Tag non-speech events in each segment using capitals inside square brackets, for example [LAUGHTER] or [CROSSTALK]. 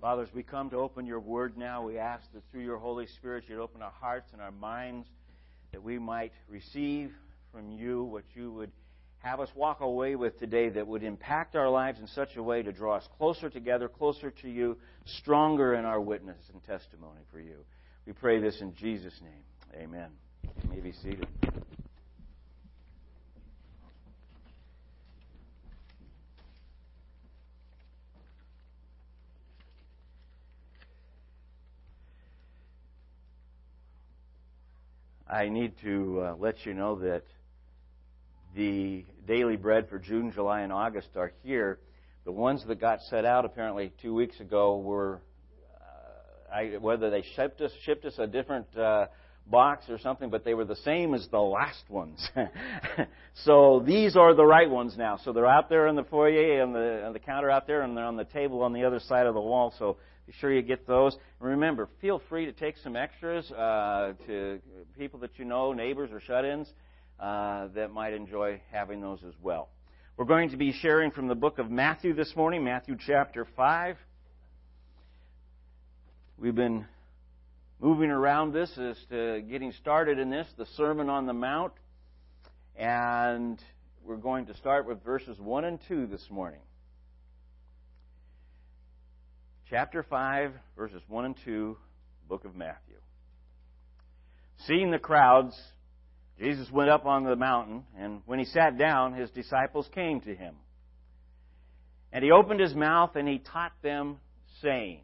Father, as we come to open your word now, we ask that through your Holy Spirit you'd open our hearts and our minds that we might receive from you what you would have us walk away with today that would impact our lives in such a way to draw us closer together, closer to you, stronger in our witness and testimony for you. We pray this in Jesus' name. Amen. You may be seated. I need to uh, let you know that the daily bread for June, July, and August are here. The ones that got set out apparently two weeks ago were, uh, I, whether they shipped us shipped us a different uh, box or something, but they were the same as the last ones. [LAUGHS] so these are the right ones now. So they're out there in the foyer and the, the counter out there, and they're on the table on the other side of the wall. So be sure you get those. Remember, feel free to take some extras uh, to people that you know, neighbors or shut-ins, uh, that might enjoy having those as well. We're going to be sharing from the book of Matthew this morning, Matthew chapter 5. We've been moving around this as to getting started in this, the Sermon on the Mount. And we're going to start with verses 1 and 2 this morning chapter 5, verses 1 and 2, book of Matthew. Seeing the crowds, Jesus went up on the mountain, and when he sat down, his disciples came to him. And he opened his mouth and he taught them, saying,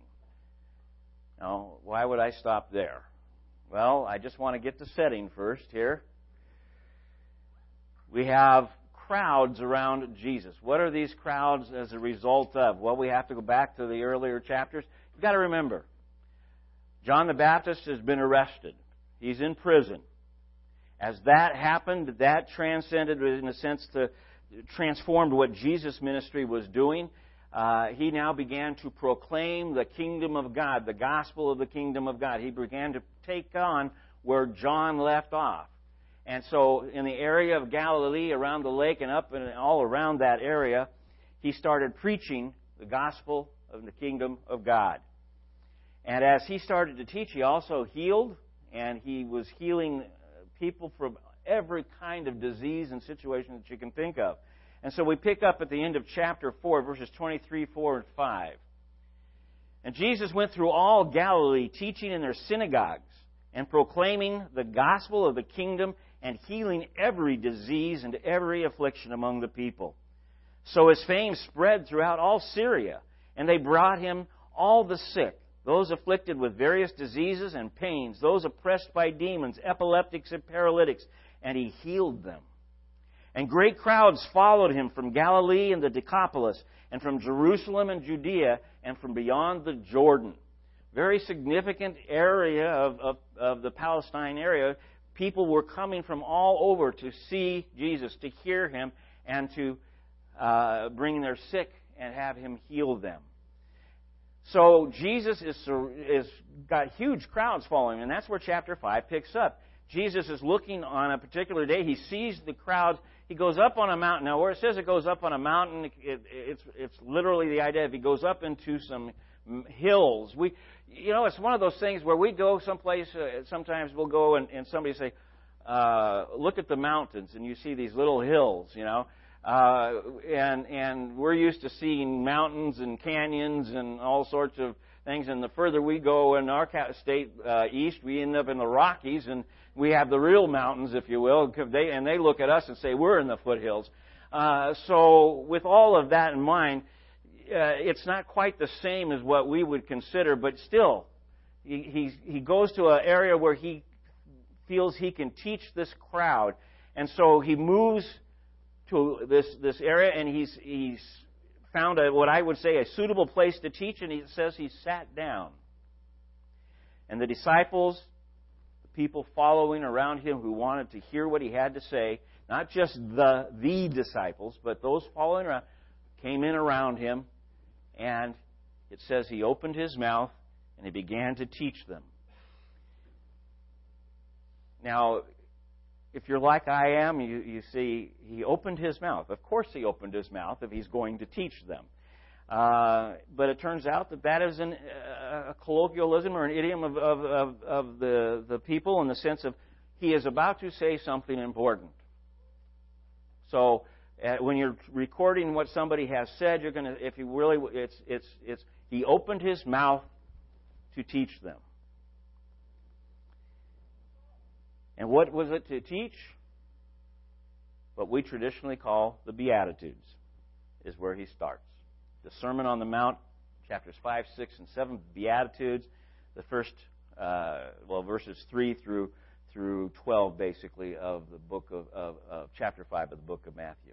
Now, why would I stop there? Well, I just want to get the setting first here. We have crowds around Jesus. What are these crowds as a result of? Well, we have to go back to the earlier chapters. You've got to remember, John the Baptist has been arrested. He's in prison. As that happened, that transcended, in a sense, to transformed what Jesus' ministry was doing. Uh, he now began to proclaim the kingdom of God, the gospel of the kingdom of God. He began to take on where John left off. And so, in the area of Galilee, around the lake, and up and all around that area, he started preaching the gospel of the kingdom of God. And as he started to teach, he also healed, and he was healing uh, people from every kind of disease and situation that you can think of. And so we pick up at the end of chapter 4, verses 23, 4, and 5. And Jesus went through all Galilee, teaching in their synagogues and proclaiming the gospel of the kingdom and healing every disease and every affliction among the people. So his fame spread throughout all Syria, and they brought him all the sick, those afflicted with various diseases and pains, those oppressed by demons, epileptics and paralytics, and he healed them. And great crowds followed him from Galilee and the Decapolis, and from Jerusalem and Judea, and from beyond the Jordan. Very significant area of, of, of the Palestine area people were coming from all over to see Jesus, to hear him, and to uh, bring their sick and have him heal them. So Jesus is, is got huge crowds following him, and that's where chapter 5 picks up. Jesus is looking on a particular day. He sees the crowds. He goes up on a mountain. Now, where it says it goes up on a mountain, it, it's, it's literally the idea if he goes up into some hills. We, you know, it's one of those things where we go someplace. Uh, sometimes we'll go and, and somebody say, uh, "Look at the mountains," and you see these little hills. You know, uh, and and we're used to seeing mountains and canyons and all sorts of things. And the further we go in our state uh, east, we end up in the Rockies, and we have the real mountains, if you will. They, and they look at us and say, "We're in the foothills." Uh, so, with all of that in mind uh, it's not quite the same as what we would consider, but still, he, he, he goes to an area where he feels he can teach this crowd. And so he moves to this, this area and he's, he's found a, what I would say a suitable place to teach, and he says he sat down. And the disciples, the people following around him who wanted to hear what he had to say, not just the, the disciples, but those following around, came in around him and it says he opened his mouth and he began to teach them. Now, if you're like I am, you, you see, he opened his mouth. Of course, he opened his mouth if he's going to teach them. Uh, but it turns out that that is an, uh, a colloquialism or an idiom of, of, of, of the, the people in the sense of he is about to say something important. So uh, when you're recording what somebody has said, you're going to, if you really, it's, it's, it's, he opened his mouth to teach them. And what was it to teach? What we traditionally call the Beatitudes is where he starts. The Sermon on the Mount, chapters 5, 6, and 7, Beatitudes, the first, uh, well, verses 3 through, through 12, basically, of the book of, of, of chapter 5 of the book of Matthew.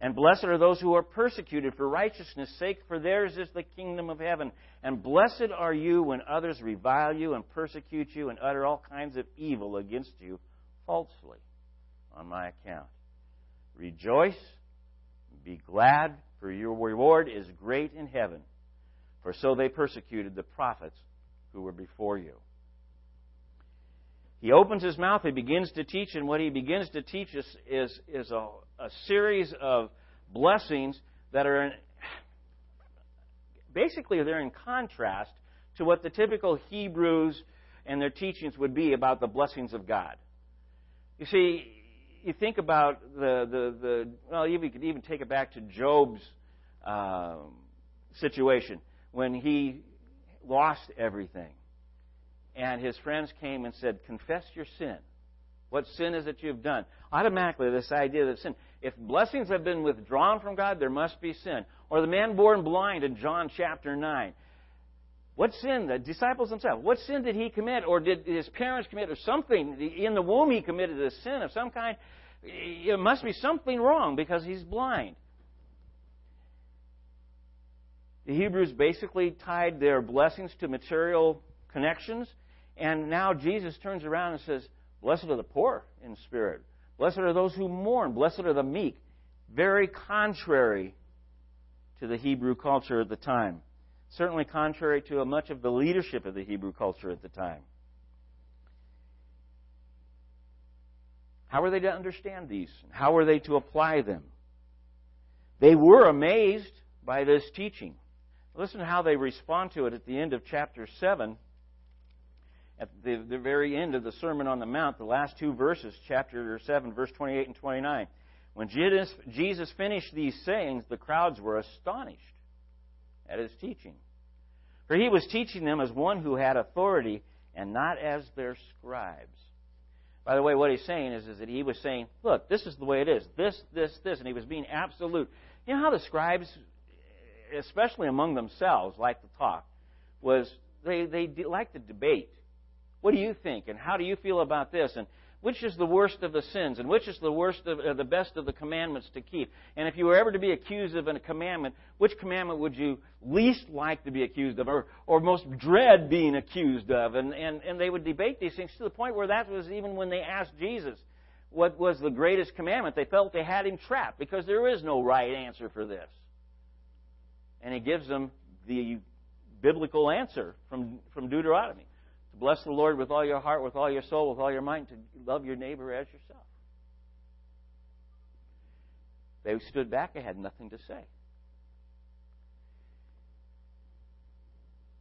And blessed are those who are persecuted for righteousness' sake, for theirs is the kingdom of heaven. And blessed are you when others revile you and persecute you and utter all kinds of evil against you falsely on my account. Rejoice, be glad, for your reward is great in heaven. For so they persecuted the prophets who were before you. He opens his mouth, he begins to teach, and what he begins to teach us is, is a, a series of blessings that are in, basically they're in contrast to what the typical Hebrews and their teachings would be about the blessings of God. You see, you think about the, the, the well, you could even take it back to Job's uh, situation when he lost everything. And his friends came and said, Confess your sin. What sin is it you've done? Automatically, this idea of sin. If blessings have been withdrawn from God, there must be sin. Or the man born blind in John chapter 9. What sin? The disciples themselves. What sin did he commit? Or did his parents commit? Or something? In the womb, he committed a sin of some kind. It must be something wrong because he's blind. The Hebrews basically tied their blessings to material connections. And now Jesus turns around and says, Blessed are the poor in spirit. Blessed are those who mourn. Blessed are the meek. Very contrary to the Hebrew culture at the time certainly contrary to much of the leadership of the Hebrew culture at the time. How were they to understand these? How were they to apply them? They were amazed by this teaching. Listen to how they respond to it at the end of chapter 7. At the, the very end of the Sermon on the Mount, the last two verses, chapter 7, verse 28 and 29. When Jesus, finished these sayings, the crowds were astonished at his teaching. For he was teaching them as one who had authority and not as their scribes. By the way, what he's saying is, is that he was saying, look, this is the way it is. This, this, this. And he was being absolute. You know how the scribes, especially among themselves, like to talk, was they, they like to debate. What do you think? And how do you feel about this? And which is the worst of the sins and which is the worst of uh, the best of the commandments to keep. And if you were ever to be accused of a commandment, which commandment would you least like to be accused of or, or most dread being accused of? And, and, and they would debate these things to the point where that was even when they asked Jesus what was the greatest commandment, they felt they had him trapped because there is no right answer for this. And he gives them the biblical answer from, from Deuteronomy bless the Lord with all your heart, with all your soul, with all your mind, to love your neighbor as yourself. They stood back and had nothing to say.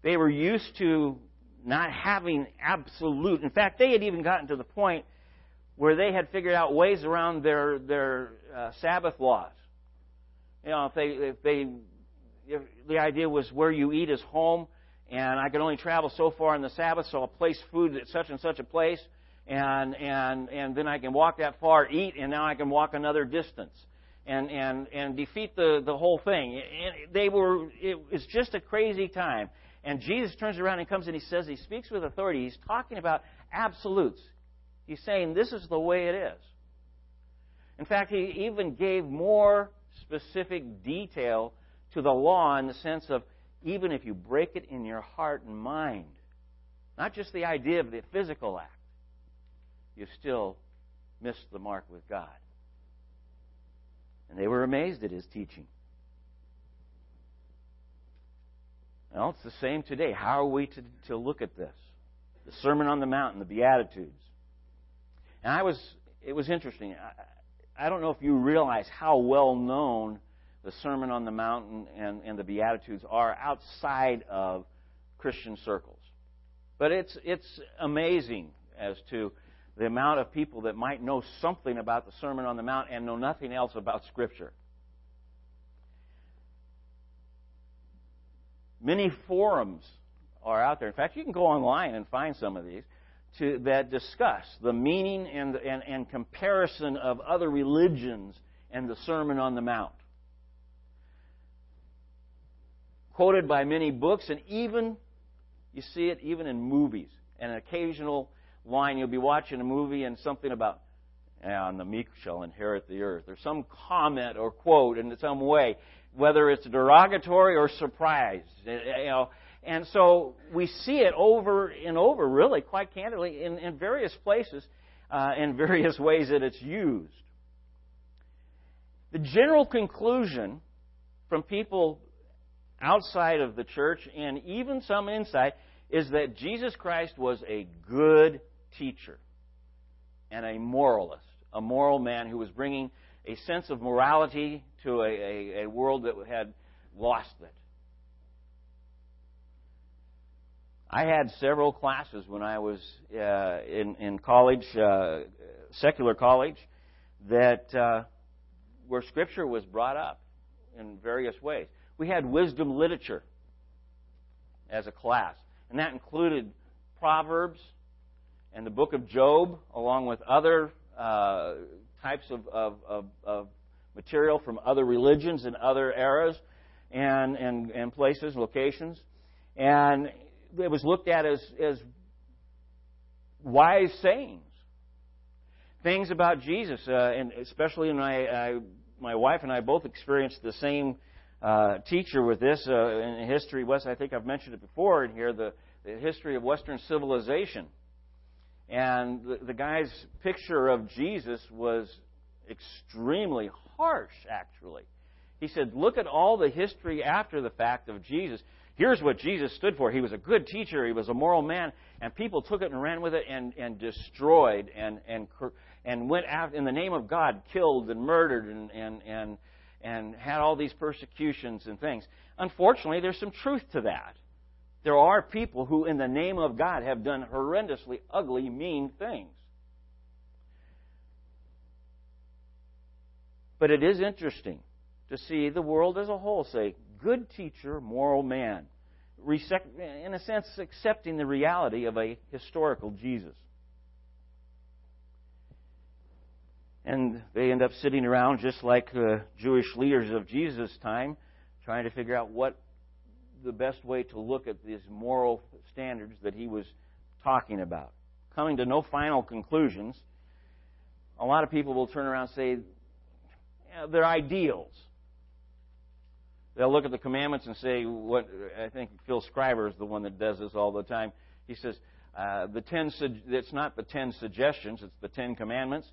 They were used to not having absolute. In fact, they had even gotten to the point where they had figured out ways around their their uh, Sabbath laws. You know, if they if they if the idea was where you eat is home, and I can only travel so far on the Sabbath, so I'll place food at such and such a place, and and and then I can walk that far, eat, and now I can walk another distance, and and and defeat the the whole thing. And they were it was just a crazy time. And Jesus turns around and comes and he says he speaks with authority. He's talking about absolutes. He's saying this is the way it is. In fact, he even gave more specific detail to the law in the sense of even if you break it in your heart and mind, not just the idea of the physical act, you still miss the mark with God. And they were amazed at his teaching. Well, it's the same today. How are we to, to look at this? The Sermon on the Mount and the Beatitudes. And I was, it was interesting. I, I don't know if you realize how well known the Sermon on the Mount and, and the Beatitudes are outside of Christian circles. But it's, it's amazing as to the amount of people that might know something about the Sermon on the Mount and know nothing else about Scripture. Many forums are out there. In fact, you can go online and find some of these to, that discuss the meaning and, and, and comparison of other religions and the Sermon on the Mount. Quoted by many books, and even, you see it even in movies. And an occasional line, you'll be watching a movie and something about, and the meek shall inherit the earth, or some comment or quote in some way whether it's derogatory or surprise. You know, and so we see it over and over, really, quite candidly, in, in various places, uh, in [LAUGHS] various ways that it's used. The general conclusion from people outside of the church and even some inside is that Jesus Christ was a good teacher and a moralist, a moral man who was bringing a sense of morality to a, a, a world that had lost it. I had several classes when I was uh, in, in college, uh, secular college, that uh, where Scripture was brought up in various ways. We had wisdom literature as a class, and that included Proverbs and the book of Job, along with other uh, types of, of, of, of material from other religions and other eras and, and, and places, locations. And it was looked at as, as wise sayings. Things about Jesus, uh, and especially my, I, my wife and I both experienced the same uh, teacher with this uh, in history. West, I think I've mentioned it before in here, the, the history of Western civilization. And the, the guy's picture of Jesus was extremely harsh, actually. He said, Look at all the history after the fact of Jesus. Here's what Jesus stood for. He was a good teacher, he was a moral man, and people took it and ran with it and, and destroyed and, and, and went out in the name of God, killed and murdered and, and, and, and had all these persecutions and things. Unfortunately, there's some truth to that. There are people who, in the name of God, have done horrendously ugly, mean things. But it is interesting to see the world as a whole say, good teacher, moral man. In a sense, accepting the reality of a historical Jesus. And they end up sitting around just like the Jewish leaders of Jesus' time, trying to figure out what the best way to look at these moral standards that he was talking about. Coming to no final conclusions, a lot of people will turn around and say they're ideals. They'll look at the commandments and say, what I think Phil Schreiber is the one that does this all the time. He says, uh, the ten, it's not the ten suggestions, it's the ten commandments.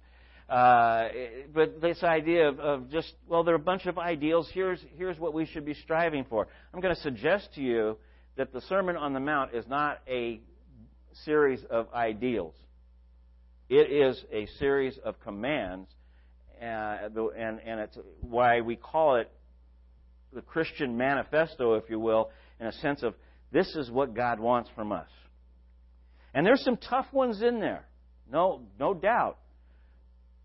Uh, but this idea of, of, just, well, there are a bunch of ideals. Here's, here's what we should be striving for. I'm going to suggest to you that the Sermon on the Mount is not a series of ideals. It is a series of commands, uh, and, and it's why we call it the Christian manifesto, if you will, in a sense of this is what God wants from us. And there's some tough ones in there, no, no doubt.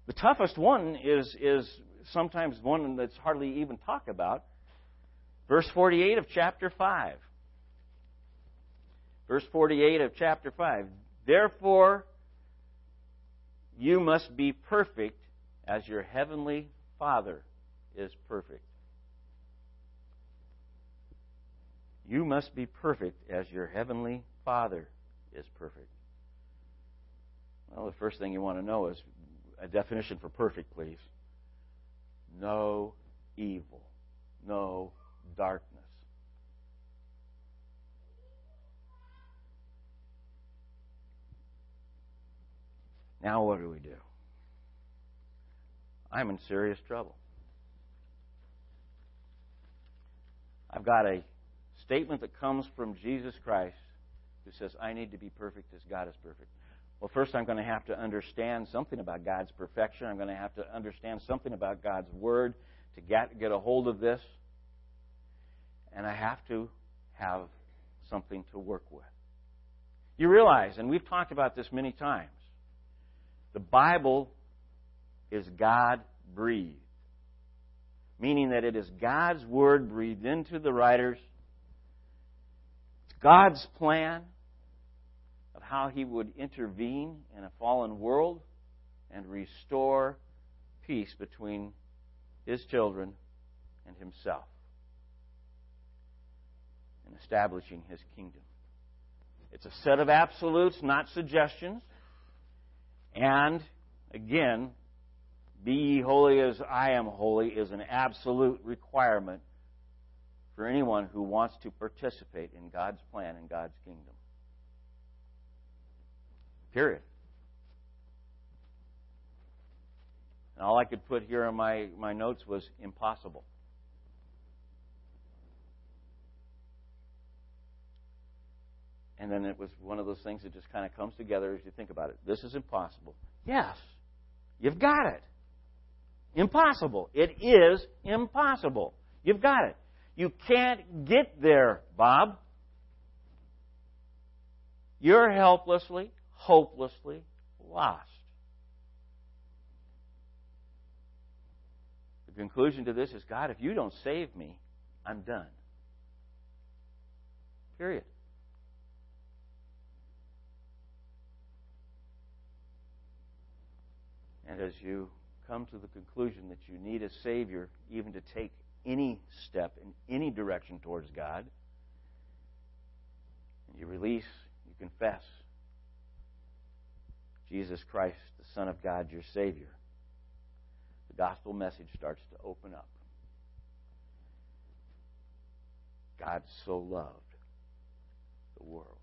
The toughest one is, is sometimes one that's hardly even talked about. Verse 48 of chapter 5. Verse 48 of chapter 5. Therefore, you must be perfect as your heavenly Father is perfect. You must be perfect as your heavenly Father is perfect. Well, the first thing you want to know is a definition for perfect, please. No evil. No darkness. Now, what do we do? I'm in serious trouble. I've got a statement that comes from Jesus Christ who says, I need to be perfect as God is perfect. Well, first, I'm going to have to understand something about God's perfection. I'm going to have to understand something about God's Word to get, get a hold of this. And I have to have something to work with. You realize, and we've talked about this many times, the Bible is God breathed, meaning that it is God's Word breathed into the writers. It's God's plan how He would intervene in a fallen world and restore peace between His children and Himself and establishing His kingdom. It's a set of absolutes, not suggestions. And, again, be ye holy as I am holy is an absolute requirement for anyone who wants to participate in God's plan and God's kingdom. Period. And all I could put here in my, my notes was impossible. And then it was one of those things that just kind of comes together as you think about it. This is impossible. Yes, you've got it. Impossible. It is impossible. You've got it. You can't get there, Bob. You're helplessly, hopelessly lost. The conclusion to this is God, if you don't save me, I'm done. Period. And as you come to the conclusion that you need a Savior even to take any step in any direction towards God, and you release, you confess Jesus Christ, the Son of God, your Savior, the gospel message starts to open up. God so loved the world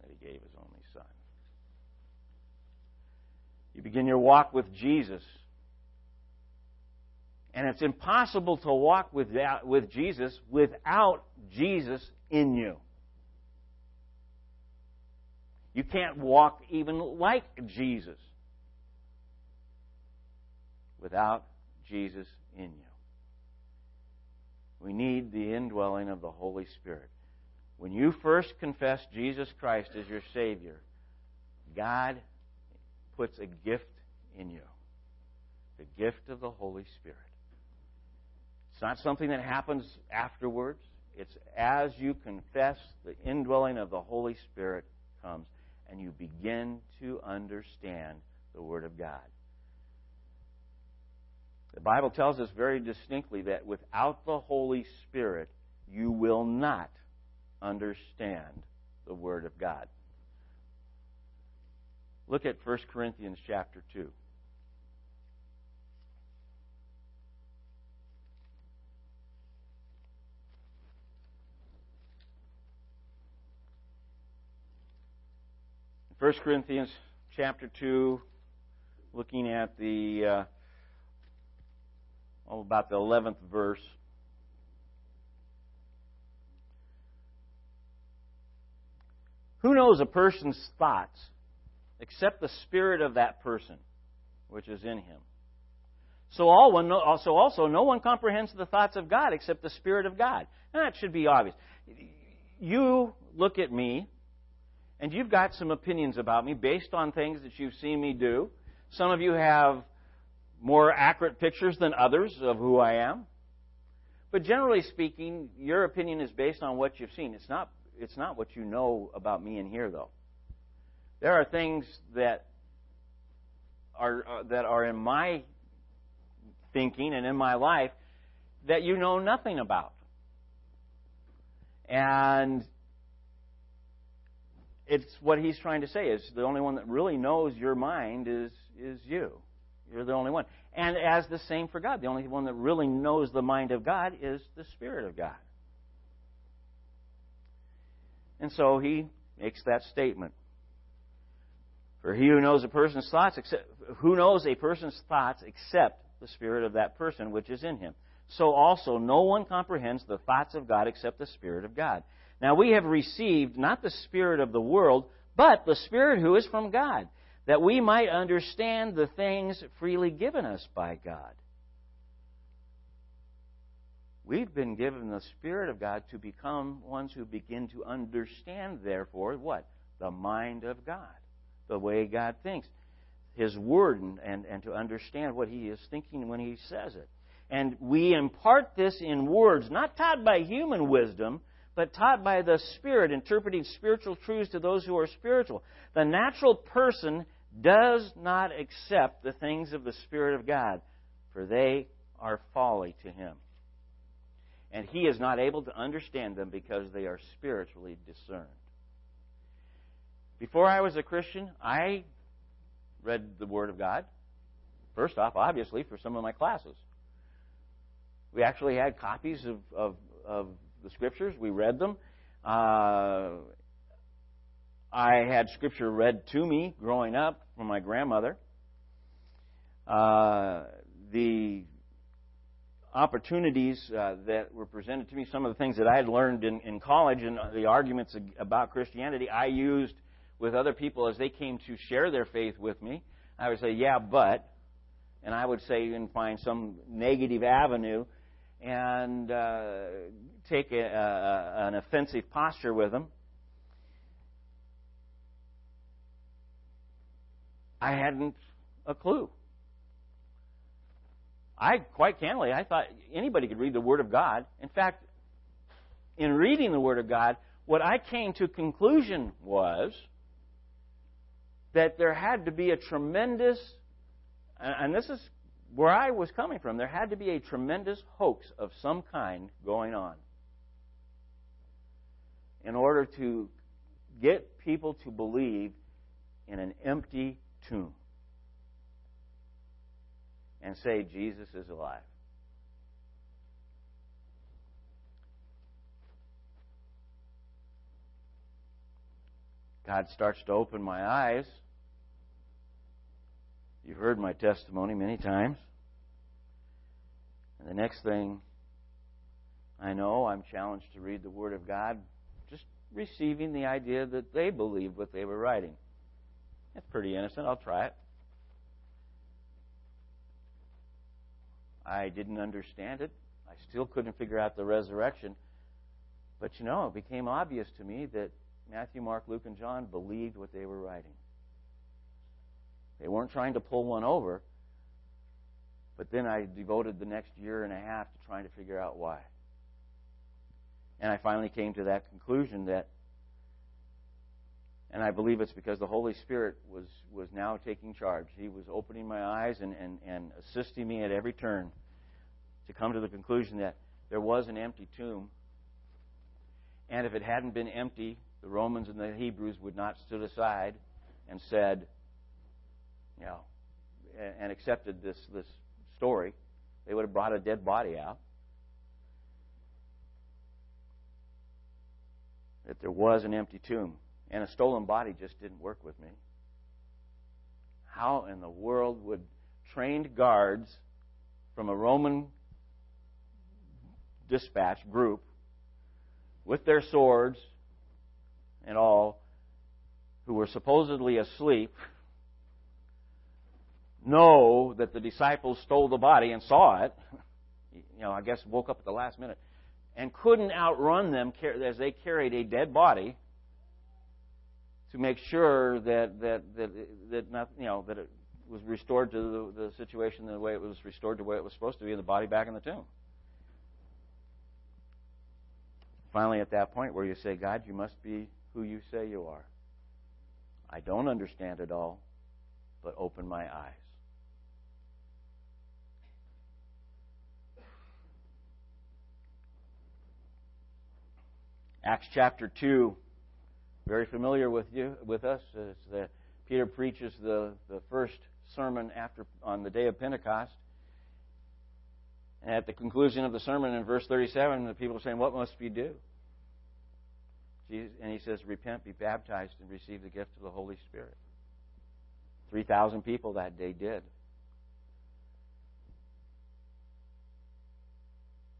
that he gave his only Son. You begin your walk with Jesus. And it's impossible to walk with, with Jesus without Jesus in you. You can't walk even like Jesus without Jesus in you. We need the indwelling of the Holy Spirit. When you first confess Jesus Christ as your Savior, God puts a gift in you the gift of the Holy Spirit. It's not something that happens afterwards. It's as you confess, the indwelling of the Holy Spirit comes, and you begin to understand the Word of God. The Bible tells us very distinctly that without the Holy Spirit, you will not understand the Word of God. Look at 1 Corinthians chapter 2. First Corinthians chapter two, looking at the uh, oh, about the eleventh verse. Who knows a person's thoughts except the spirit of that person which is in him. So all one, also, also, no one comprehends the thoughts of God except the Spirit of God. And that should be obvious. You look at me, and you've got some opinions about me based on things that you've seen me do. Some of you have more accurate pictures than others of who I am. But generally speaking, your opinion is based on what you've seen. It's not, it's not what you know about me in here, though. There are things that are uh, that are in my thinking and in my life that you know nothing about. And it's what he's trying to say is the only one that really knows your mind is is you. You're the only one. And as the same for God. The only one that really knows the mind of God is the Spirit of God. And so he makes that statement. For he who knows a person's thoughts, except, who knows a person's thoughts except the spirit of that person which is in him. So also no one comprehends the thoughts of God except the Spirit of God. Now we have received not the Spirit of the world, but the Spirit who is from God, that we might understand the things freely given us by God. We've been given the Spirit of God to become ones who begin to understand, therefore, what? The mind of God, the way God thinks, His Word, and, and, and to understand what He is thinking when He says it. And we impart this in words, not taught by human wisdom, but taught by the Spirit, interpreting spiritual truths to those who are spiritual. The natural person does not accept the things of the Spirit of God, for they are folly to him and he is not able to understand them because they are spiritually discerned. Before I was a Christian, I read the Word of God. First off, obviously, for some of my classes. We actually had copies of, of, of the Scriptures. We read them. Uh, I had Scripture read to me growing up from my grandmother. Uh, the opportunities uh, that were presented to me, some of the things that I had learned in, in college and the arguments about Christianity, I used with other people as they came to share their faith with me. I would say, yeah, but, and I would say and find some negative avenue and uh, take a, a, an offensive posture with them. I hadn't a clue. I, quite candidly, I thought anybody could read the Word of God. In fact, in reading the Word of God, what I came to conclusion was that there had to be a tremendous, and this is where I was coming from, there had to be a tremendous hoax of some kind going on in order to get people to believe in an empty tomb and say, Jesus is alive. God starts to open my eyes. You've heard my testimony many times. And the next thing I know, I'm challenged to read the Word of God, just receiving the idea that they believed what they were writing. That's pretty innocent. I'll try it. I didn't understand it. I still couldn't figure out the resurrection. But you know, it became obvious to me that Matthew, Mark, Luke, and John believed what they were writing. They weren't trying to pull one over. But then I devoted the next year and a half to trying to figure out why. And I finally came to that conclusion that, and I believe it's because the Holy Spirit was, was now taking charge. He was opening my eyes and, and, and assisting me at every turn to come to the conclusion that there was an empty tomb. And if it hadn't been empty, the Romans and the Hebrews would not stood aside and said, you know, and accepted this, this story. They would have brought a dead body out. That there was an empty tomb. And a stolen body just didn't work with me. How in the world would trained guards from a Roman dispatch group with their swords and all who were supposedly asleep [LAUGHS] know that the disciples stole the body and saw it, you know, I guess woke up at the last minute, and couldn't outrun them as they carried a dead body to make sure that that that that not you know that it was restored to the, the situation the way it was restored to the way it was supposed to be, the body back in the tomb. Finally, at that point where you say, God, you must be who you say you are. I don't understand it all, but open my eyes. Acts chapter 2, very familiar with you, with us. As Peter preaches the, the first sermon after on the day of Pentecost. And at the conclusion of the sermon in verse 37, the people are saying, What must we do? Jesus, and he says, Repent, be baptized, and receive the gift of the Holy Spirit. 3,000 people that day did.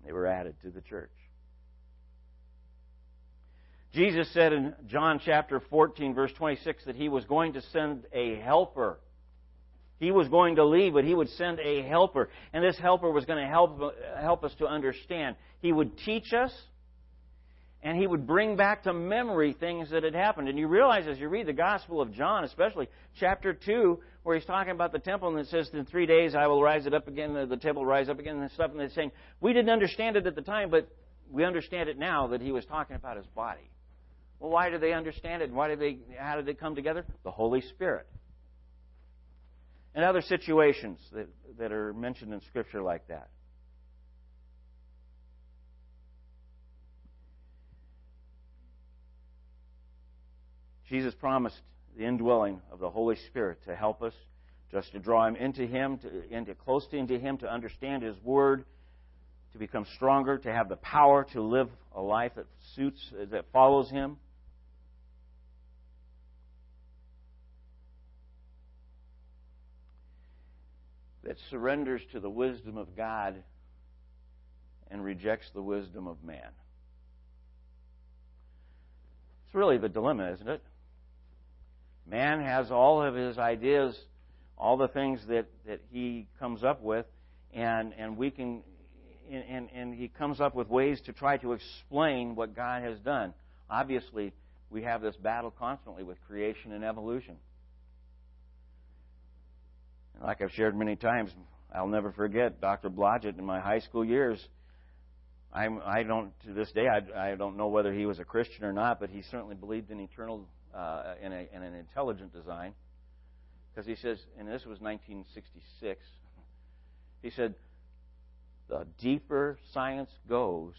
They were added to the church. Jesus said in John chapter 14, verse 26, that he was going to send a helper. He was going to leave, but he would send a helper. And this helper was going to help, help us to understand. He would teach us, and he would bring back to memory things that had happened. And you realize as you read the Gospel of John, especially chapter 2, where he's talking about the temple, and it says, In three days I will rise it up again, the temple will rise up again, and stuff. And they're saying, We didn't understand it at the time, but we understand it now that he was talking about his body. Well, why do they understand it? Why did they, how did they come together? The Holy Spirit. And other situations that, that are mentioned in Scripture like that. Jesus promised the indwelling of the Holy Spirit to help us, just to draw him into him, to, into close into him, to understand his word, to become stronger, to have the power to live a life that suits, that follows him. That surrenders to the wisdom of God and rejects the wisdom of man. It's really the dilemma, isn't it? Man has all of his ideas, all the things that, that he comes up with, and, and we can and, and he comes up with ways to try to explain what God has done. Obviously, we have this battle constantly with creation and evolution. Like I've shared many times, I'll never forget Dr. Blodgett in my high school years. I'm, I don't, to this day, I, I don't know whether he was a Christian or not, but he certainly believed in eternal, uh, in, a, in an intelligent design. Because he says, and this was 1966, he said, the deeper science goes,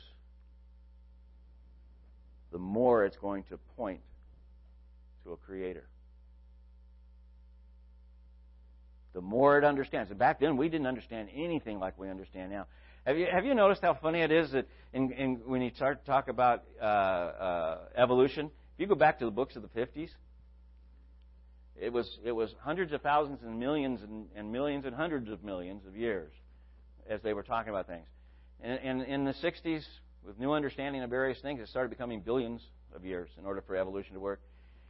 the more it's going to point to a creator. The more it understands. And back then, we didn't understand anything like we understand now. Have you, have you noticed how funny it is that in, in, when you start to talk about uh, uh, evolution, if you go back to the books of the 50s, it was, it was hundreds of thousands and millions and, and millions and hundreds of millions of years as they were talking about things. And, and in the 60s, with new understanding of various things, it started becoming billions of years in order for evolution to work.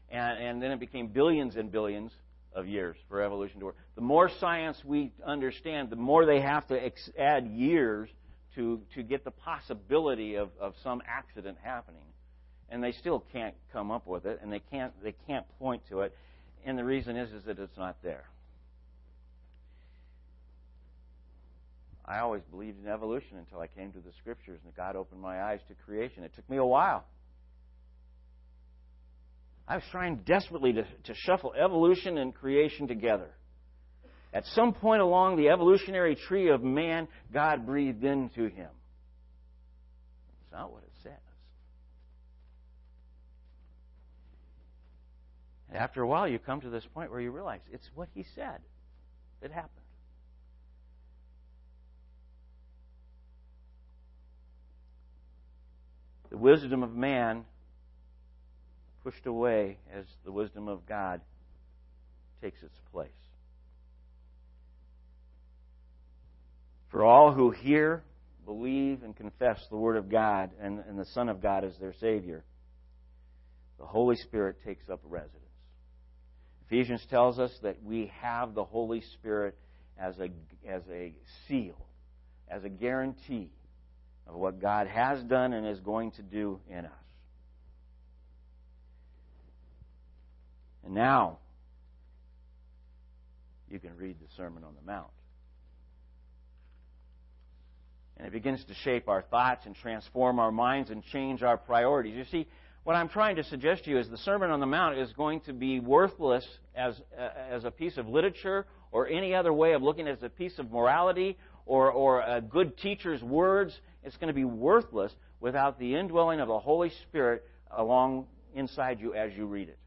And, and then it became billions and billions of years for evolution to work. The more science we understand, the more they have to ex- add years to, to get the possibility of, of some accident happening. And they still can't come up with it, and they can't, they can't point to it. And the reason is, is that it's not there. I always believed in evolution until I came to the scriptures and God opened my eyes to creation. It took me a while. I was trying desperately to, to shuffle evolution and creation together. At some point along the evolutionary tree of man, God breathed into him. It's not what it says. And after a while, you come to this point where you realize it's what he said that happened. The wisdom of man pushed away as the wisdom of God takes its place. For all who hear, believe, and confess the Word of God and, and the Son of God as their Savior, the Holy Spirit takes up residence. Ephesians tells us that we have the Holy Spirit as a, as a seal, as a guarantee of what God has done and is going to do in us. And now, you can read the Sermon on the Mount. And it begins to shape our thoughts and transform our minds and change our priorities. You see, what I'm trying to suggest to you is the Sermon on the Mount is going to be worthless as, uh, as a piece of literature or any other way of looking at as a piece of morality or, or a good teacher's words. It's going to be worthless without the indwelling of the Holy Spirit along inside you as you read it.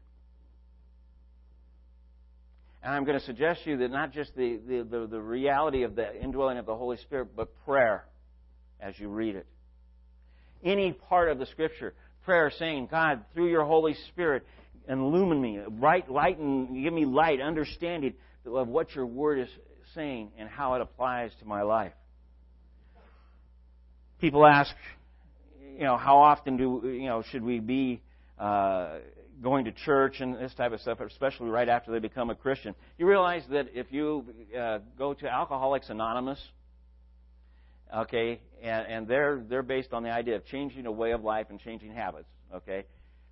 And I'm going to suggest to you that not just the, the, the, the reality of the indwelling of the Holy Spirit, but prayer as you read it. Any part of the Scripture, prayer saying, God, through your Holy Spirit, illumine me, bright, lighten, give me light, understanding of what your Word is saying and how it applies to my life. People ask, you know, how often do you know should we be uh, going to church and this type of stuff, especially right after they become a Christian? You realize that if you uh, go to Alcoholics Anonymous, okay, and, and they're they're based on the idea of changing a way of life and changing habits, okay.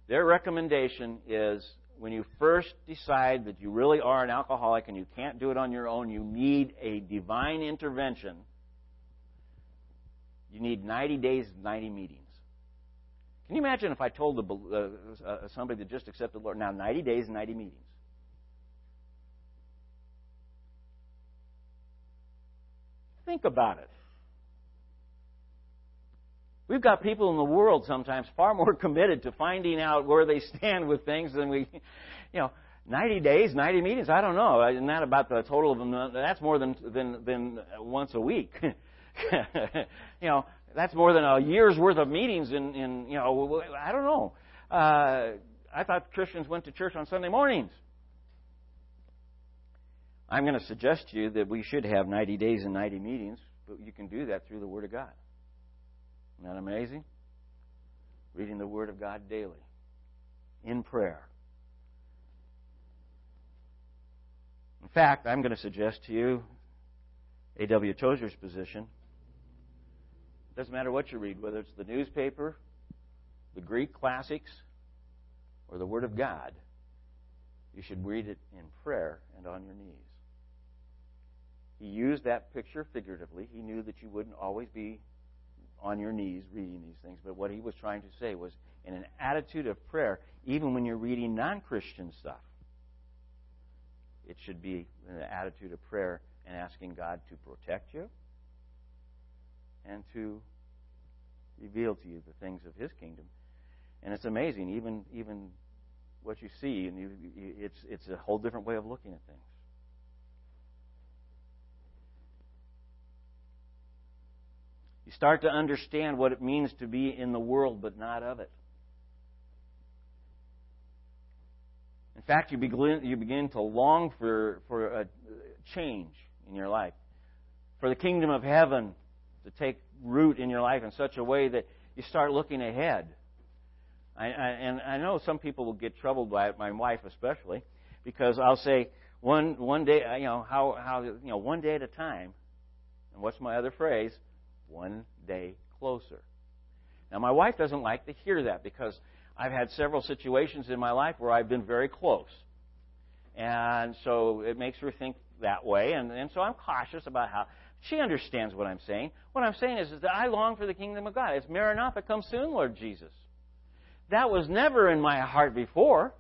Their recommendation is when you first decide that you really are an alcoholic and you can't do it on your own, you need a divine intervention. You need 90 days, 90 meetings. Can you imagine if I told the, uh, uh, somebody that just accepted the Lord, now 90 days, and 90 meetings? Think about it. We've got people in the world sometimes far more [LAUGHS] committed to finding out where they stand with things than we, [LAUGHS] you know, 90 days, 90 meetings. I don't know. Isn't that about the total of them? That's more than than than once a week. [LAUGHS] you know, that's more than a year's worth of meetings. In in you know, I don't know. Uh, I thought Christians went to church on Sunday mornings. I'm going to suggest to you that we should have 90 days and 90 meetings, but you can do that through the Word of God. Isn't that amazing? Reading the Word of God daily in prayer. In fact, I'm going to suggest to you A.W. Tozer's position. It doesn't matter what you read, whether it's the newspaper, the Greek classics, or the Word of God, you should read it in prayer and on your knees. He used that picture figuratively. He knew that you wouldn't always be on your knees reading these things. But what he was trying to say was in an attitude of prayer, even when you're reading non Christian stuff, it should be an attitude of prayer and asking God to protect you and to reveal to you the things of His kingdom. And it's amazing, even even what you see, and you, it's it's a whole different way of looking at things. You start to understand what it means to be in the world but not of it. In fact, you begin, you begin to long for, for a change in your life, for the kingdom of heaven to take root in your life in such a way that you start looking ahead. I, I, and I know some people will get troubled by it, my wife especially, because I'll say one one day, you know, how how you know one day at a time. And what's my other phrase? one day closer. Now, my wife doesn't like to hear that because I've had several situations in my life where I've been very close. And so it makes her think that way. And, and so I'm cautious about how. She understands what I'm saying. What I'm saying is, is that I long for the kingdom of God. It's Maranatha, come soon, Lord Jesus. That was never in my heart before.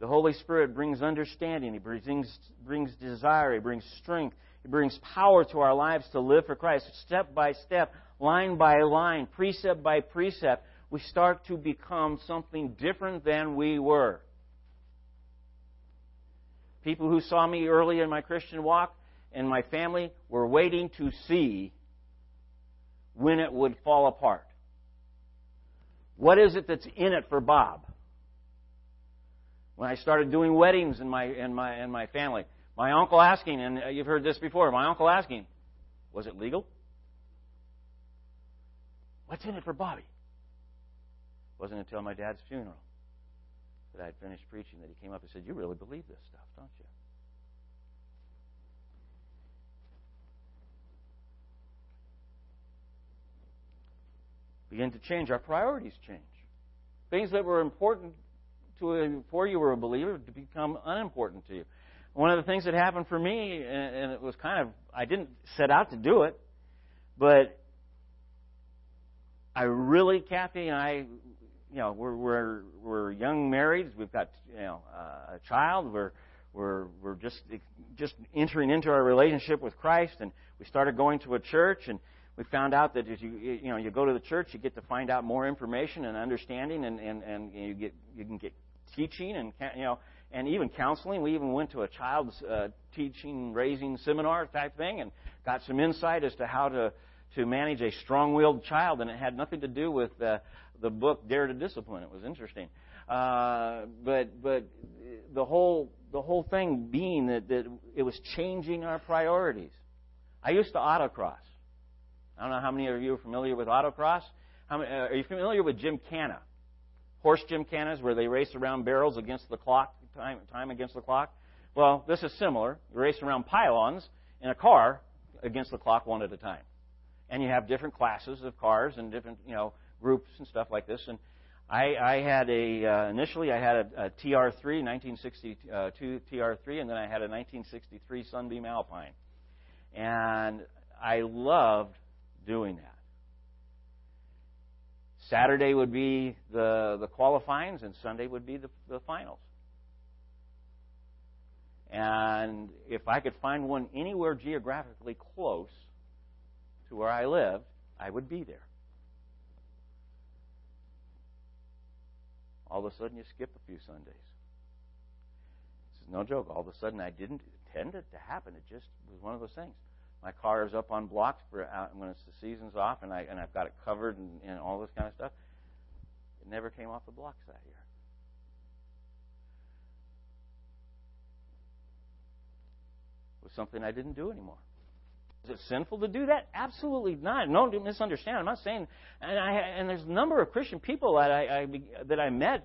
The Holy Spirit brings understanding. He brings, brings desire. He brings strength. He brings power to our lives to live for Christ. Step by step, line by line, precept by precept, we start to become something different than we were. People who saw me early in my Christian walk and my family were waiting to see when it would fall apart. What is it that's in it for Bob? when I started doing weddings in my in my in my family. My uncle asking, and you've heard this before. My uncle asking, was it legal? What's in it for Bobby? It wasn't until my dad's funeral that I had finished preaching that he came up and said, "You really believe this stuff, don't you?" Begin to change. Our priorities change. Things that were important to a, before you were a believer to become unimportant to you. One of the things that happened for me, and it was kind of, I didn't set out to do it, but I really, Kathy and I, you know, we're we're we're young married. We've got you know uh, a child. We're we're we're just just entering into our relationship with Christ, and we started going to a church, and we found out that as you you know you go to the church, you get to find out more information and understanding, and and and you get you can get teaching and you know and even counseling. We even went to a child's uh, teaching raising seminar type thing and got some insight as to how to to manage a strong-willed child, and it had nothing to do with uh, the book Dare to Discipline. It was interesting, uh, but but the whole the whole thing being that, that it was changing our priorities. I used to autocross. I don't know how many of you are familiar with autocross. How many, uh, are you familiar with Gymkhana? Horse Gymkhanas, where they race around barrels against the clock, time, time against the clock. Well, this is similar. You race around pylons in a car against the clock one at a time and you have different classes of cars and different you know groups and stuff like this. And I, I had a uh, initially I had a, a TR3 1962 TR3, and then I had a 1963 Sunbeam Alpine, and I loved doing that. Saturday would be the the qualifyings, and Sunday would be the, the finals. And if I could find one anywhere geographically close, to where I lived, I would be there. All of a sudden, you skip a few Sundays. This is no joke. All of a sudden, I didn't intend it to happen. It just was one of those things. My car is up on blocks for uh, when it's the season's off, and I and I've got it covered and, and all this kind of stuff. It never came off the blocks that year. It was something I didn't do anymore. Is it sinful to do that? Absolutely not. No, don't misunderstand. I'm not saying. And I and there's a number of Christian people that I, I that I met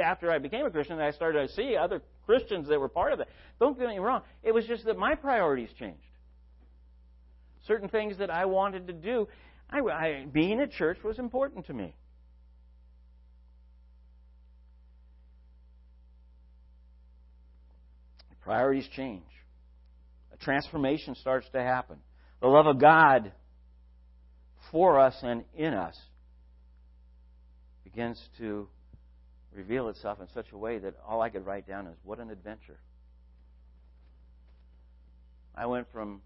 after I became a Christian. I started to see other Christians that were part of it. Don't get me wrong. It was just that my priorities changed. Certain things that I wanted to do, I, I, being at church was important to me. Priorities change a transformation starts to happen. The love of God for us and in us begins to reveal itself in such a way that all I could write down is what an adventure. I went from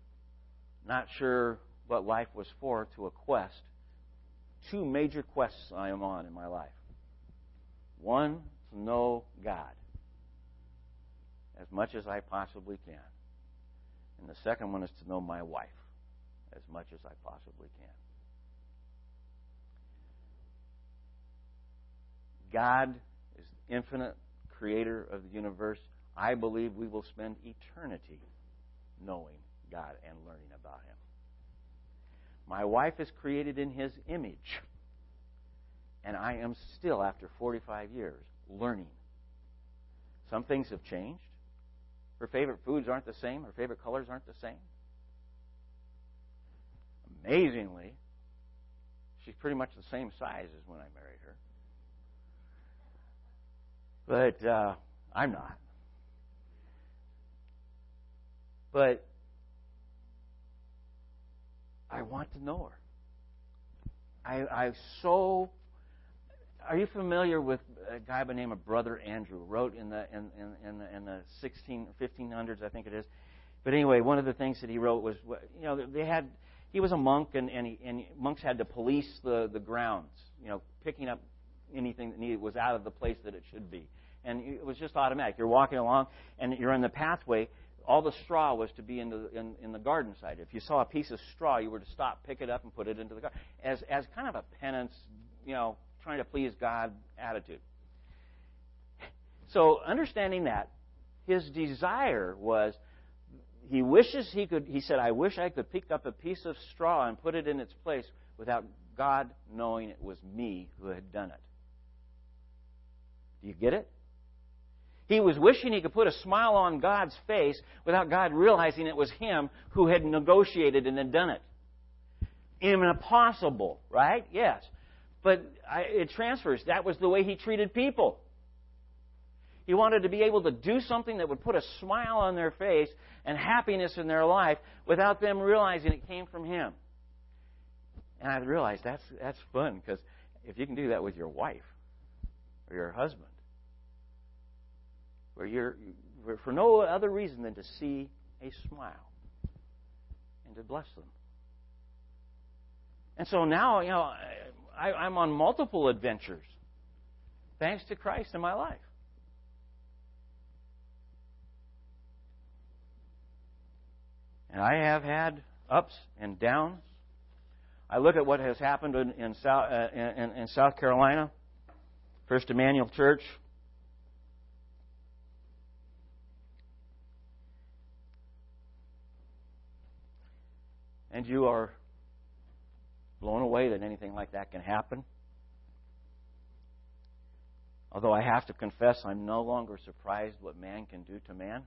not sure what life was for to a quest. Two major quests I am on in my life. One, to know God as much as I possibly can. The second one is to know my wife as much as I possibly can. God is the infinite creator of the universe. I believe we will spend eternity knowing God and learning about Him. My wife is created in His image. And I am still, after 45 years, learning. Some things have changed. Her favorite foods aren't the same. Her favorite colors aren't the same. Amazingly, she's pretty much the same size as when I married her. But uh, I'm not. But I want to know her. I, I so are you familiar with a guy by the name of Brother Andrew? Wrote in the in in, in the, in the 16 1500s, I think it is. But anyway, one of the things that he wrote was, you know, they had he was a monk, and and, he, and monks had to police the the grounds, you know, picking up anything that needed was out of the place that it should be, and it was just automatic. You're walking along, and you're in the pathway. All the straw was to be in the in, in the garden side. If you saw a piece of straw, you were to stop, pick it up, and put it into the garden as as kind of a penance, you know, trying to please God attitude. So, understanding that, his desire was he wishes he could, he said, I wish I could pick up a piece of straw and put it in its place without God knowing it was me who had done it. Do you get it? He was wishing he could put a smile on God's face without God realizing it was him who had negotiated and had done it. Impossible, right? Yes. But I, it transfers. That was the way he treated people. He wanted to be able to do something that would put a smile on their face and happiness in their life without them realizing it came from him. And I realized that's that's fun because if you can do that with your wife or your husband, where you're for no other reason than to see a smile and to bless them. And so now, you know, I, I'm on multiple adventures thanks to Christ in my life. And I have had ups and downs. I look at what has happened in, in, South, uh, in, in South Carolina, First Emanuel Church. And you are blown away that anything like that can happen. Although I have to confess, I'm no longer surprised what man can do to man,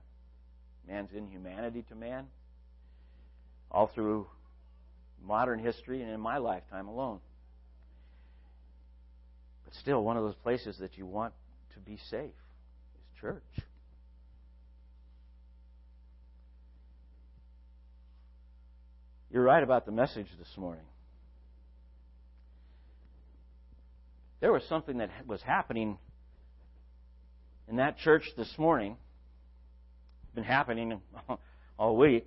man's inhumanity to man all through modern history and in my lifetime alone. But still, one of those places that you want to be safe is church. You're right about the message this morning. There was something that was happening in that church this morning. It's been happening [LAUGHS] all week.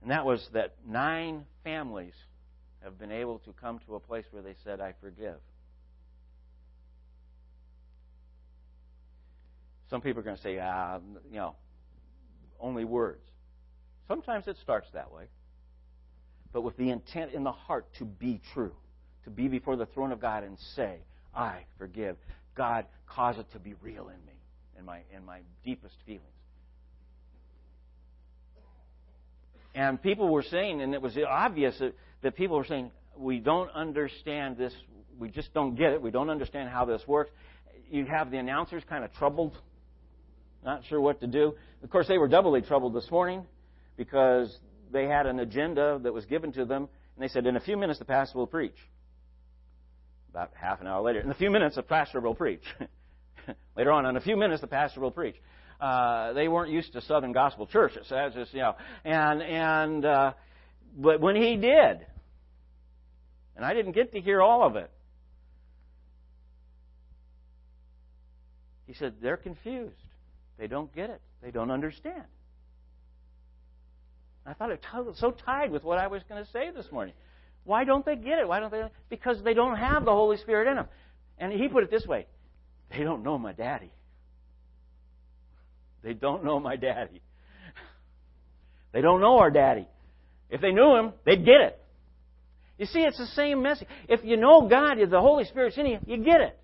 And that was that nine families have been able to come to a place where they said, I forgive. Some people are going to say, ah, you know, only words. Sometimes it starts that way. But with the intent in the heart to be true, to be before the throne of God and say, I forgive. God, cause it to be real in me, in my, in my deepest feelings. And people were saying, and it was obvious that, that people were saying, we don't understand this. We just don't get it. We don't understand how this works. You have the announcers kind of troubled, not sure what to do. Of course, they were doubly troubled this morning because they had an agenda that was given to them, and they said, in a few minutes, the pastor will preach. About half an hour later, in a few minutes, the pastor will preach. [LAUGHS] later on, in a few minutes, the pastor will preach. Uh, they weren't used to Southern Gospel churches. That's just you know, and and uh, but when he did, and I didn't get to hear all of it. He said they're confused. They don't get it. They don't understand. I thought it was so tied with what I was going to say this morning. Why don't they get it? Why don't they? Because they don't have the Holy Spirit in them. And he put it this way: they don't know my daddy. They don't know my daddy. They don't know our daddy. If they knew him, they'd get it. You see, it's the same message. If you know God, if the Holy Spirit's in you, you get it.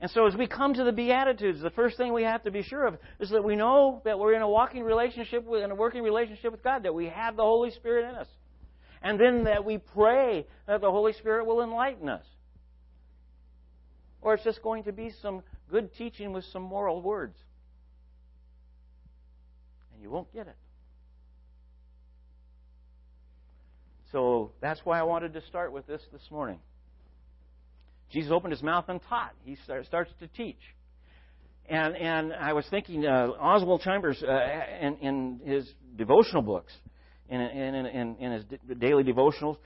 And so as we come to the Beatitudes, the first thing we have to be sure of is that we know that we're in a walking relationship with, in a working relationship with God, that we have the Holy Spirit in us. And then that we pray that the Holy Spirit will enlighten us. Or it's just going to be some good teaching with some moral words. And you won't get it. So that's why I wanted to start with this this morning. Jesus opened his mouth and taught. He starts to teach. And, and I was thinking, uh, Oswald Chambers, uh, in, in his devotional books, in, in, in, in his daily devotionals,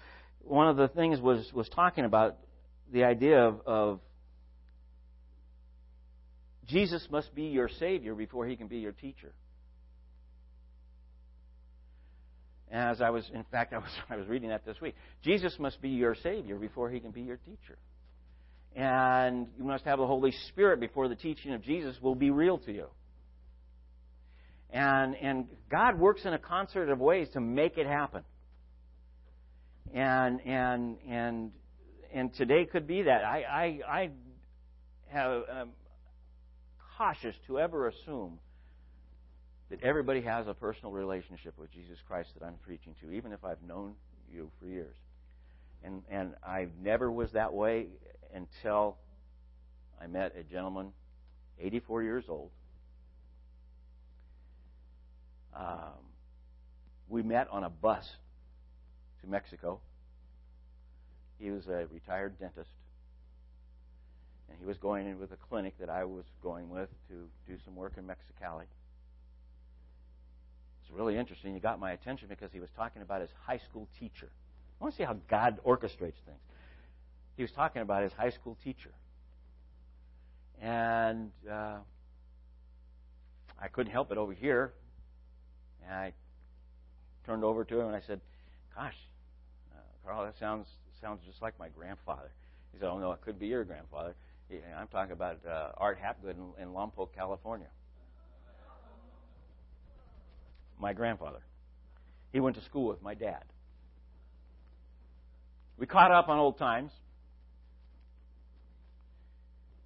one of the things was, was talking about the idea of, of Jesus must be your Savior before he can be your teacher. As I was, in fact, [LAUGHS] I was, I was reading that this week. Jesus must be your Savior before he can be your teacher. And you must have the Holy Spirit before the teaching of Jesus will be real to you. And, and God works in a concert of ways to make it happen. And, and, and, and today could be that. I, I, I have, um, cautious to ever assume that everybody has a personal relationship with Jesus Christ that I'm preaching to, even if I've known you for years. And and I never was that way until I met a gentleman, 84 years old. Um, we met on a bus to Mexico. He was a retired dentist and he was going in with a clinic that I was going with to do some work in Mexicali. It's really interesting. He got my attention because he was talking about his high school teacher. I want to see how God orchestrates things. He was talking about his high school teacher. And uh, I couldn't help it over here. And I turned over to him and I said, "Gosh, uh, Carl, that sounds sounds just like my grandfather." He said, "Oh no, it could be your grandfather." He, I'm talking about uh, Art Hapgood in, in Lompoc, California. My grandfather. He went to school with my dad. We caught up on old times.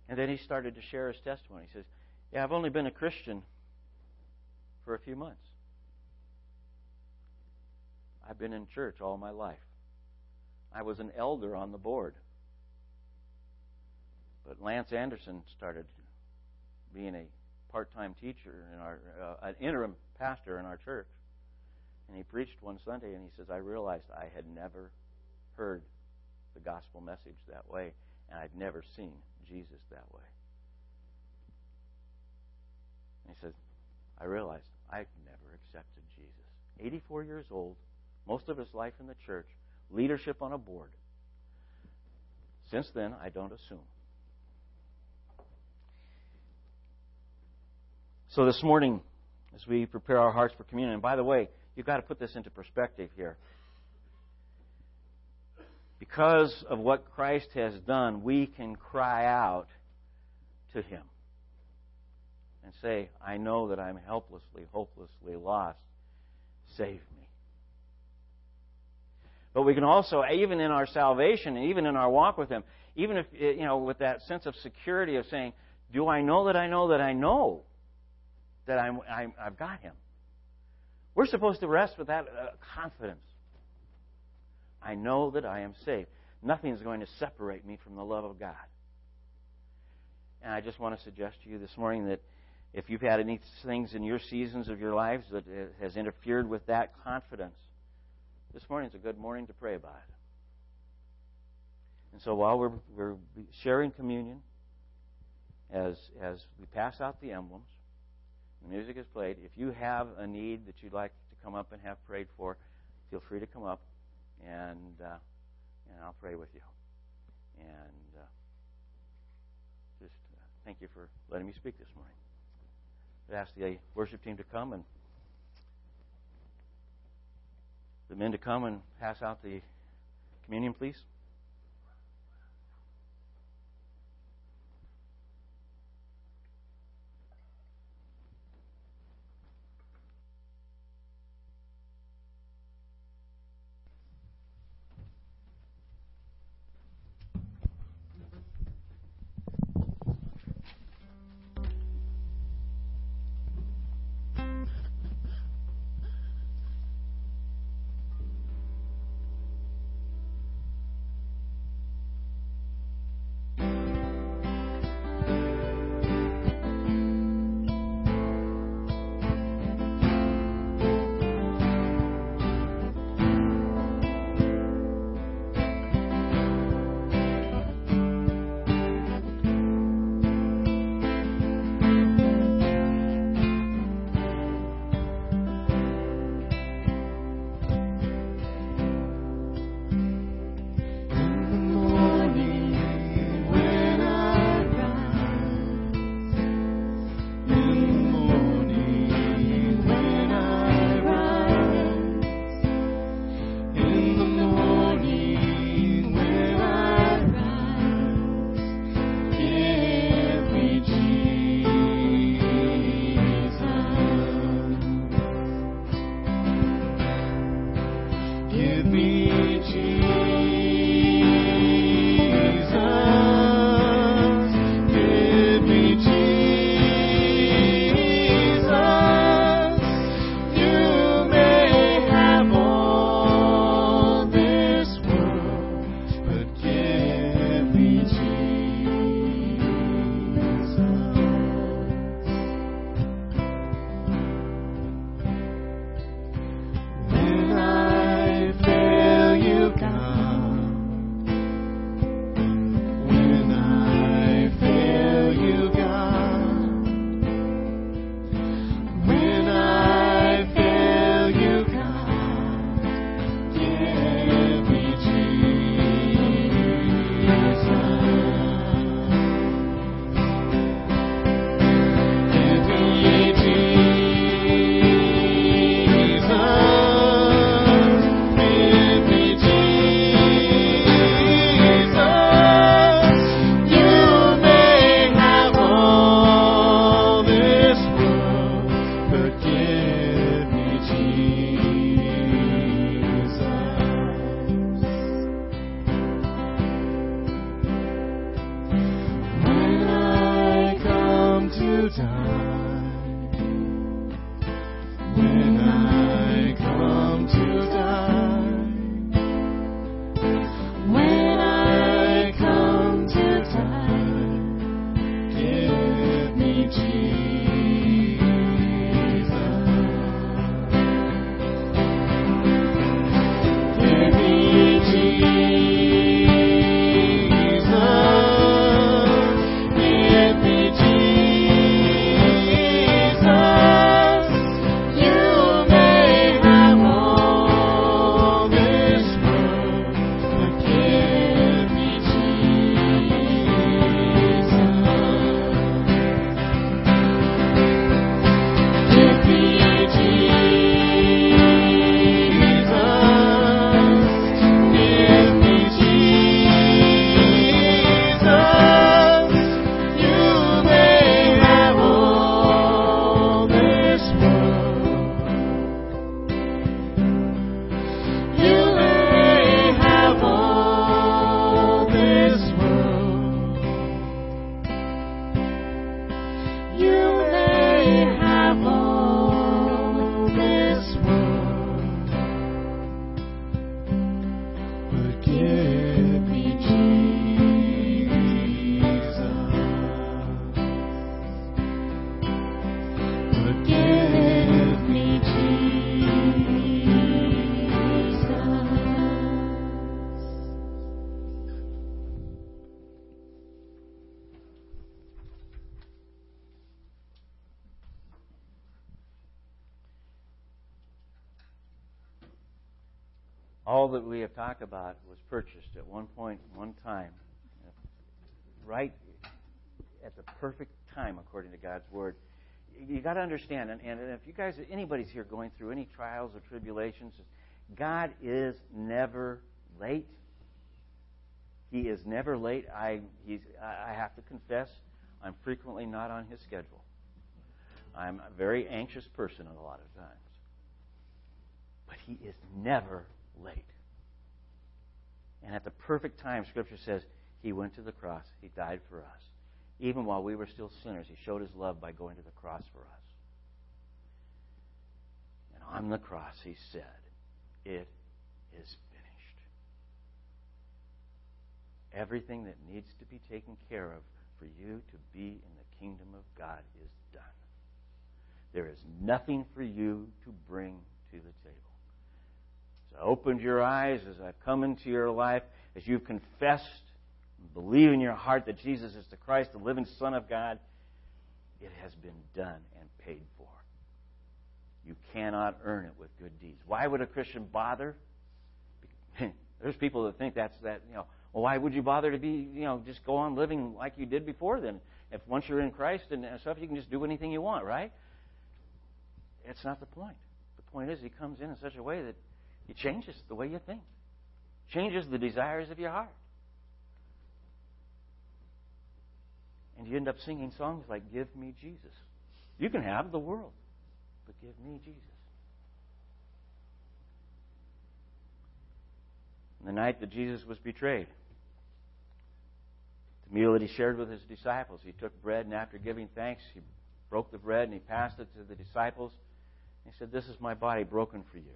And then he started to share his testimony. He says, Yeah, I've only been a Christian for a few months. I've been in church all my life. I was an elder on the board. But Lance Anderson started being a part-time teacher in our, uh, an interim pastor in our church, and he preached one Sunday, and he says, "I realized I had never heard the gospel message that way, and I've never seen Jesus that way." And he says, "I realized I've never accepted Jesus. 84 years old, most of his life in the church, leadership on a board. Since then, I don't assume." So this morning, as we prepare our hearts for communion, and by the way, you've got to put this into perspective here. Because of what Christ has done, we can cry out to Him and say, I know that I'm helplessly, hopelessly lost. Save me. But we can also, even in our salvation and even in our walk with Him, even if, you know, with that sense of security of saying, Do I know that I know that I know that I'm, I'm, I've got Him. We're supposed to rest with that uh, confidence. I know that I am saved. Nothing is going to separate me from the love of God. And I just want to suggest to you this morning that if you've had any things in your seasons of your lives that uh, has interfered with that confidence, this morning is a good morning to pray about it. And so while we're, we're sharing communion, as, as we pass out the emblems, the music is played. If you have a need that you'd like to come up and have prayed for, feel free to come up, and uh, and I'll pray with you. And uh, just uh, thank you for letting me speak this morning. I'd ask the worship team to come and the men to come and pass out the communion, please. All that we have talked about was purchased at one point, one time, right at the perfect time according to God's Word. You got to understand, and, and if you guys, anybody's here going through any trials or tribulations, God is never late. He is never late. I, he's, I have to confess, I'm frequently not on his schedule. I'm a very anxious person a lot of times. But he is never late. And at the perfect time, Scripture says, He went to the cross. He died for us. Even while we were still sinners, He showed His love by going to the cross for us. And on the cross, He said, It is finished. Everything that needs to be taken care of for you to be in the kingdom of God is done. There is nothing for you to bring to the table opened your eyes, as I've come into your life, as you've confessed believe in your heart that Jesus is the Christ, the living Son of God, it has been done and paid for. You cannot earn it with good deeds. Why would a Christian bother? [LAUGHS] There's people that think that's that, you know, well, why would you bother to be, you know, just go on living like you did before then? If once you're in Christ and stuff, you can just do anything you want, right? It's not the point. The point is, He comes in in such a way that it changes the way you think, changes the desires of your heart. And you end up singing songs like Give Me Jesus. You can have the world, but give me Jesus. the night that Jesus was betrayed, the meal that he shared with his disciples, he took bread and after giving thanks, he broke the bread and he passed it to the disciples. He said, This is my body broken for you.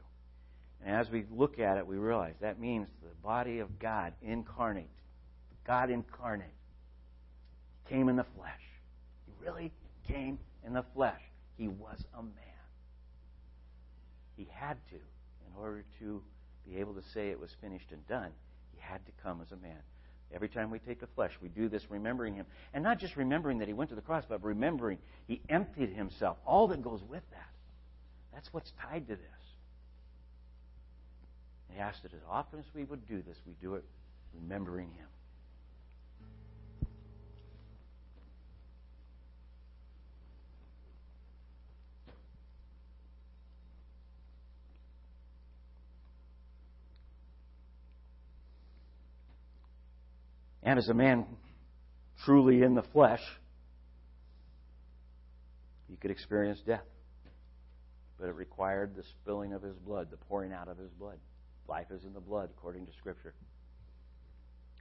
And as we look at it, we realize that means the body of God incarnate. God incarnate came in the flesh. He really came in the flesh. He was a man. He had to, in order to be able to say it was finished and done, he had to come as a man. Every time we take the flesh, we do this remembering him. And not just remembering that he went to the cross, but remembering he emptied himself. All that goes with that. That's what's tied to this. He asked that as often as we would do this, we do it remembering Him. And as a man truly in the flesh, he could experience death. But it required the spilling of his blood, the pouring out of his blood. Life is in the blood, according to Scripture.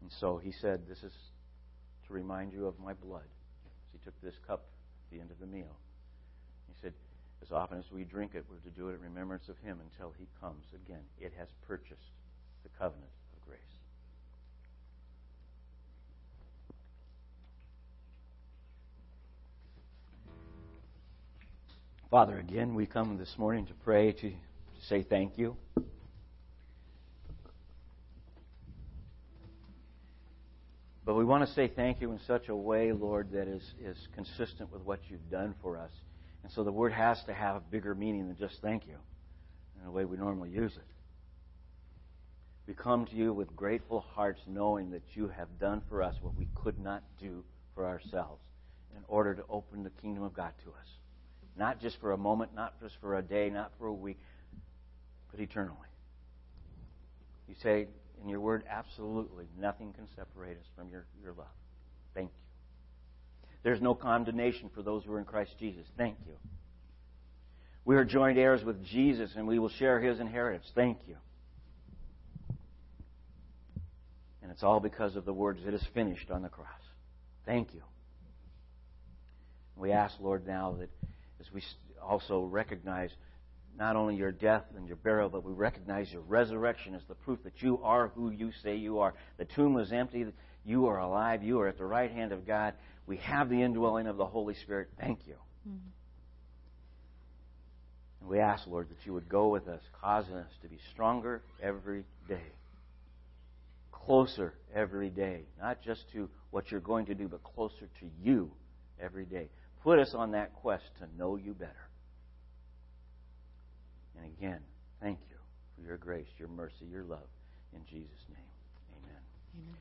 And so he said, This is to remind you of my blood. So he took this cup at the end of the meal. He said, As often as we drink it, we're to do it in remembrance of him until he comes again. It has purchased the covenant of grace. Father, again, we come this morning to pray, to say thank you. But we want to say thank you in such a way, Lord, that is, is consistent with what you've done for us. And so the word has to have a bigger meaning than just thank you in the way we normally use it. We come to you with grateful hearts, knowing that you have done for us what we could not do for ourselves in order to open the kingdom of God to us. Not just for a moment, not just for a day, not for a week, but eternally. You say, in your word, absolutely nothing can separate us from your, your love. Thank you. There's no condemnation for those who are in Christ Jesus. Thank you. We are joint heirs with Jesus and we will share his inheritance. Thank you. And it's all because of the words, it is finished on the cross. Thank you. We ask, Lord, now that as we also recognize not only your death and your burial, but we recognize your resurrection as the proof that you are who you say you are. The tomb was empty. You are alive. You are at the right hand of God. We have the indwelling of the Holy Spirit. Thank you. Mm-hmm. And we ask, Lord, that you would go with us, causing us to be stronger every day, closer every day, not just to what you're going to do, but closer to you every day. Put us on that quest to know you better. And again, thank you for your grace, your mercy, your love. In Jesus' name, amen. amen.